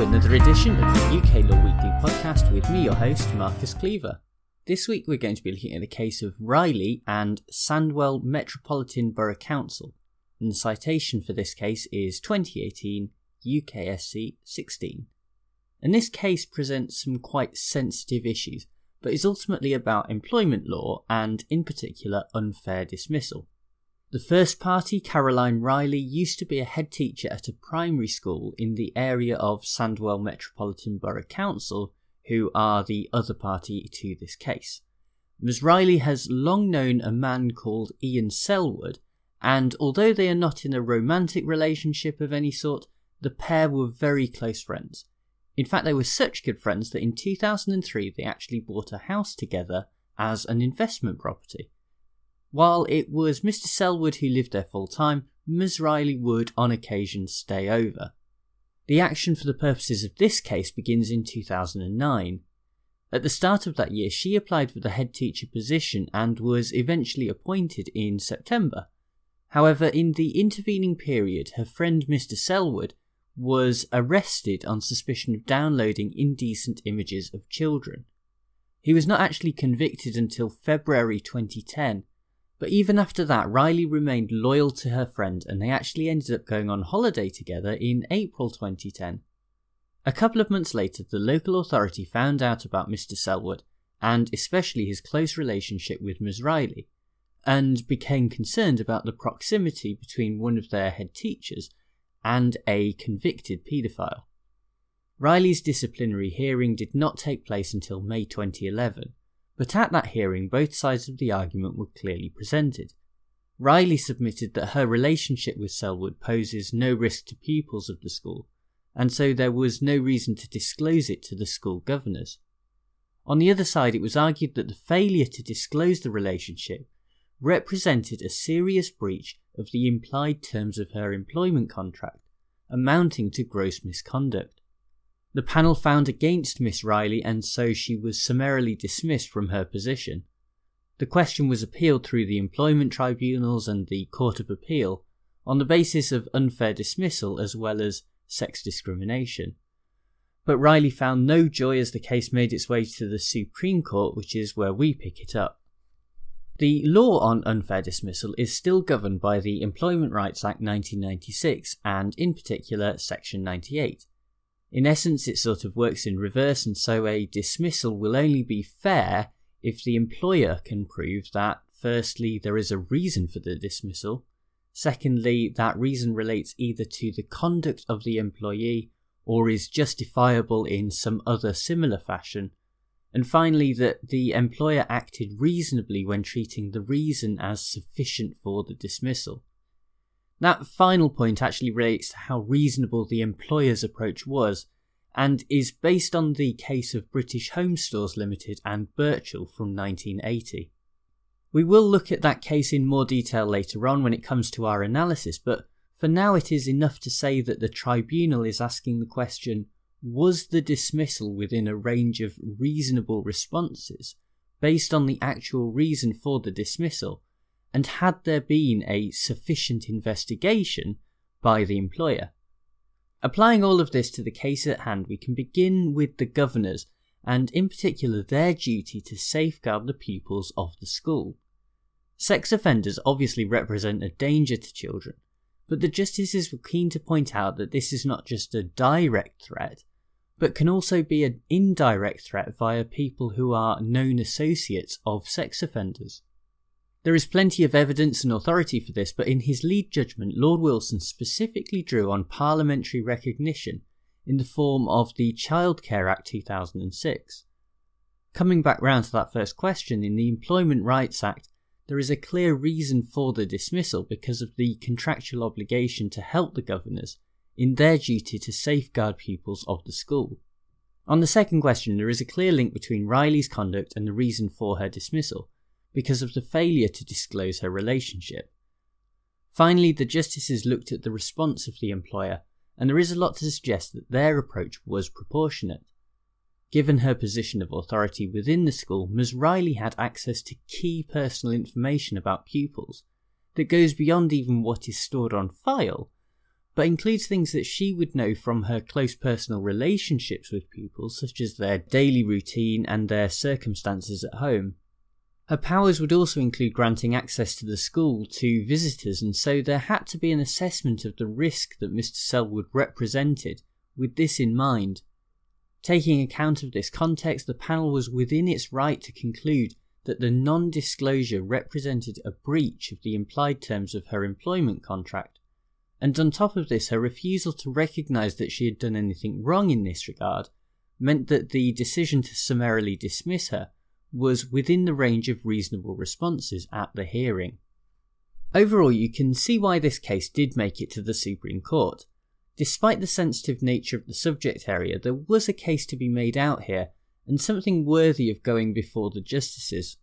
another edition of the UK Law Weekly podcast with me, your host, Marcus Cleaver. This week we're going to be looking at the case of Reilly and Sandwell Metropolitan Borough Council, and the citation for this case is 2018 UKSC 16. And this case presents some quite sensitive issues, but is ultimately about employment law and, in particular, unfair dismissal. The first party, Caroline Reilly, used to be a head teacher at a primary school in the area of Sandwell Metropolitan Borough Council, who are the other party to this case. Ms. Reilly has long known a man called Ian Selwood, and although they are not in a romantic relationship of any sort, the pair were very close friends. In fact, they were such good friends that in 2003 they actually bought a house together as an investment property. While it was Mr. Selwood who lived there full time, Ms. Reilly would on occasion stay over. The action for the purposes of this case begins in 2009. At the start of that year, she applied for the head teacher position and was eventually appointed in September. However, in the intervening period, her friend Mr. Selwood was arrested on suspicion of downloading indecent images of children. He was not actually convicted until February 2010, but even after that, Reilly remained loyal to her friend and they actually ended up going on holiday together in April 2010. A couple of months later, the local authority found out about Mr. Selwood and especially his close relationship with Ms. Reilly, and became concerned about the proximity between one of their head teachers and a convicted paedophile. Reilly's disciplinary hearing did not take place until May 2011, but at that hearing, both sides of the argument were clearly presented. Reilly submitted that her relationship with Selwood poses no risk to pupils of the school, and so there was no reason to disclose it to the school governors. On the other side, it was argued that the failure to disclose the relationship represented a serious breach of the implied terms of her employment contract, amounting to gross misconduct. The panel found against Miss Reilly, and so she was summarily dismissed from her position. The question was appealed through the employment tribunals and the Court of Appeal on the basis of unfair dismissal as well as sex discrimination. But Reilly found no joy as the case made its way to the Supreme Court, which is where we pick it up. The law on unfair dismissal is still governed by the Employment Rights Act 1996 and, in particular, Section 98. In essence, it sort of works in reverse, and so a dismissal will only be fair if the employer can prove that, firstly, there is a reason for the dismissal, secondly, that reason relates either to the conduct of the employee or is justifiable in some other similar fashion, and finally, that the employer acted reasonably when treating the reason as sufficient for the dismissal. That final point actually relates to how reasonable the employer's approach was, and is based on the case of British Home Stores Limited and Burchell from 1980. We will look at that case in more detail later on when it comes to our analysis, but for now it is enough to say that the tribunal is asking the question was the dismissal within a range of reasonable responses based on the actual reason for the dismissal and had there been a sufficient investigation by the employer. Applying all of this to the case at hand, we can begin with the governors, and in particular their duty to safeguard the pupils of the school. Sex offenders obviously represent a danger to children, but the justices were keen to point out that this is not just a direct threat, but can also be an indirect threat via people who are known associates of sex offenders. There is plenty of evidence and authority for this, but in his lead judgment, Lord Wilson specifically drew on parliamentary recognition in the form of the Child Care Act 2006. Coming back round to that first question, in the Employment Rights Act, there is a clear reason for the dismissal because of the contractual obligation to help the governors in their duty to safeguard pupils of the school. On the second question, there is a clear link between Reilly's conduct and the reason for her dismissal, because of the failure to disclose her relationship. Finally, the justices looked at the response of the employer, and there is a lot to suggest that their approach was proportionate. Given her position of authority within the school, Ms. Reilly had access to key personal information about pupils that goes beyond even what is stored on file, but includes things that she would know from her close personal relationships with pupils, such as their daily routine and their circumstances at home. Her powers would also include granting access to the school to visitors, and so there had to be an assessment of the risk that Mr. Selwood represented, with this in mind. Taking account of this context, the panel was within its right to conclude that the non disclosure represented a breach of the implied terms of her employment contract. And on top of this, her refusal to recognise that she had done anything wrong in this regard meant that the decision to summarily dismiss her was within the range of reasonable responses at the hearing. Overall, you can see why this case did make it to the Supreme Court. Despite the sensitive nature of the subject area, there was a case to be made out here, and something worthy of going before the justices.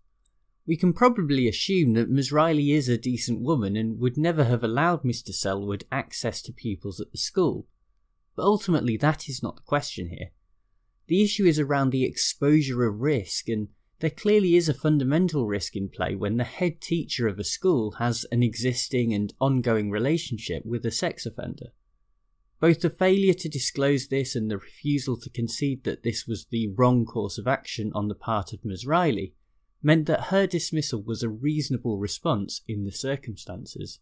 We can probably assume that Ms. Reilly is a decent woman and would never have allowed Mr. Selwood access to pupils at the school. But ultimately, that is not the question here. The issue is around the exposure of risk, and there clearly is a fundamental risk in play when the head teacher of a school has an existing and ongoing relationship with a sex offender. Both the failure to disclose this and the refusal to concede that this was the wrong course of action on the part of Ms. Reilly meant that her dismissal was a reasonable response in the circumstances.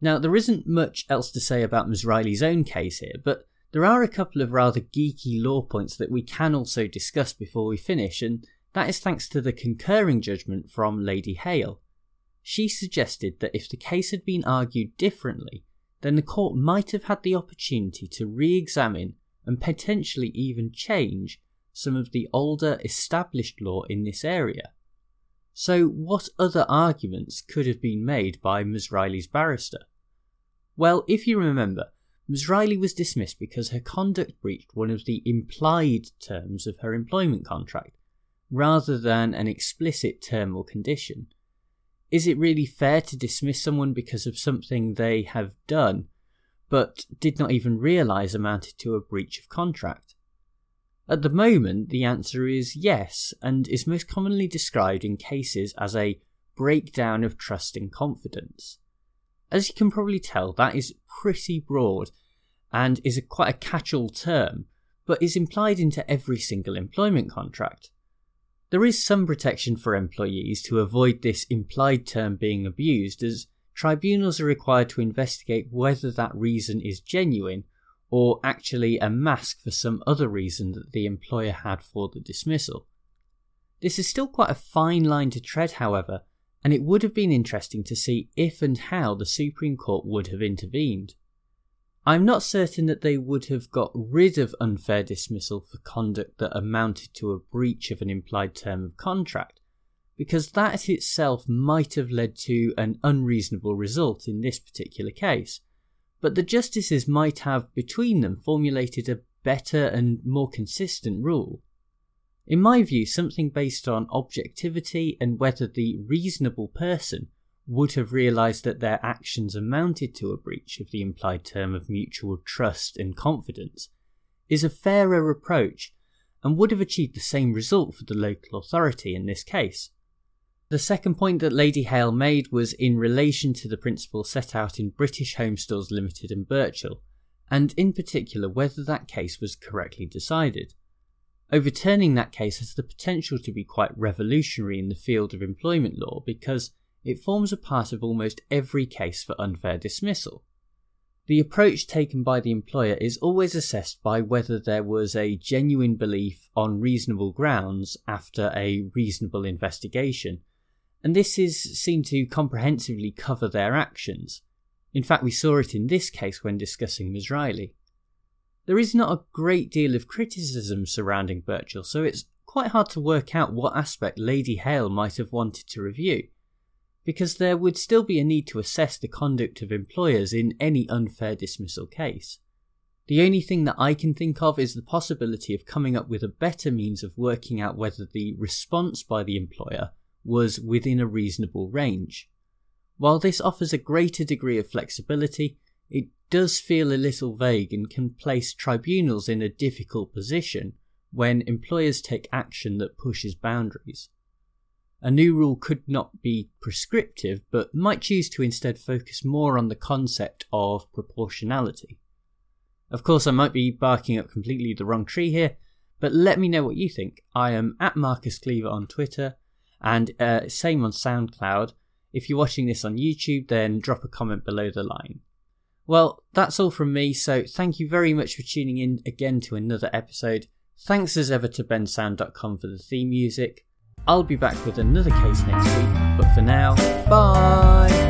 Now, there isn't much else to say about Ms. Reilly's own case here, but there are a couple of rather geeky law points that we can also discuss before we finish, and that is thanks to the concurring judgment from Lady Hale. She suggested that if the case had been argued differently, then the court might have had the opportunity to re examine and potentially even change some of the older established law in this area. So, what other arguments could have been made by Ms. Reilly's barrister? Well, if you remember, Ms. Reilly was dismissed because her conduct breached one of the implied terms of her employment contract, rather than an explicit term or condition. Is it really fair to dismiss someone because of something they have done, but did not even realise amounted to a breach of contract? At the moment, the answer is yes, and is most commonly described in cases as a breakdown of trust and confidence. As you can probably tell, that is pretty broad and is a, quite a catch all term, but is implied into every single employment contract. There is some protection for employees to avoid this implied term being abused, as tribunals are required to investigate whether that reason is genuine or actually a mask for some other reason that the employer had for the dismissal. This is still quite a fine line to tread, however, and it would have been interesting to see if and how the Supreme Court would have intervened. I'm not certain that they would have got rid of unfair dismissal for conduct that amounted to a breach of an implied term of contract, because that itself might have led to an unreasonable result in this particular case. But the justices might have, between them, formulated a better and more consistent rule. In my view, something based on objectivity and whether the reasonable person would have realised that their actions amounted to a breach of the implied term of mutual trust and confidence, is a fairer approach and would have achieved the same result for the local authority in this case. The second point that Lady Hale made was in relation to the principle set out in British Home Stores Limited and Burchell, and in particular whether that case was correctly decided. Overturning that case has the potential to be quite revolutionary in the field of employment law because it forms a part of almost every case for unfair dismissal. The approach taken by the employer is always assessed by whether there was a genuine belief on reasonable grounds after a reasonable investigation, and this is seen to comprehensively cover their actions. In fact, we saw it in this case when discussing. Reilly. There is not a great deal of criticism surrounding Burchell, so it's quite hard to work out what aspect Lady Hale might have wanted to review because there would still be a need to assess the conduct of employers in any unfair dismissal case. The only thing that I can think of is the possibility of coming up with a better means of working out whether the response by the employer was within a reasonable range. While this offers a greater degree of flexibility, it does feel a little vague and can place tribunals in a difficult position when employers take action that pushes boundaries. A new rule could not be prescriptive, but might choose to instead focus more on the concept of proportionality. Of course, I might be barking up completely the wrong tree here, but let me know what you think. I am at Marcus Cleaver on Twitter, and uh, same on SoundCloud. If you're watching this on YouTube, then drop a comment below the line. Well, that's all from me, so thank you very much for tuning in again to another episode. Thanks as ever to bensound.com for the theme music. I'll be back with another case next week, but for now, bye!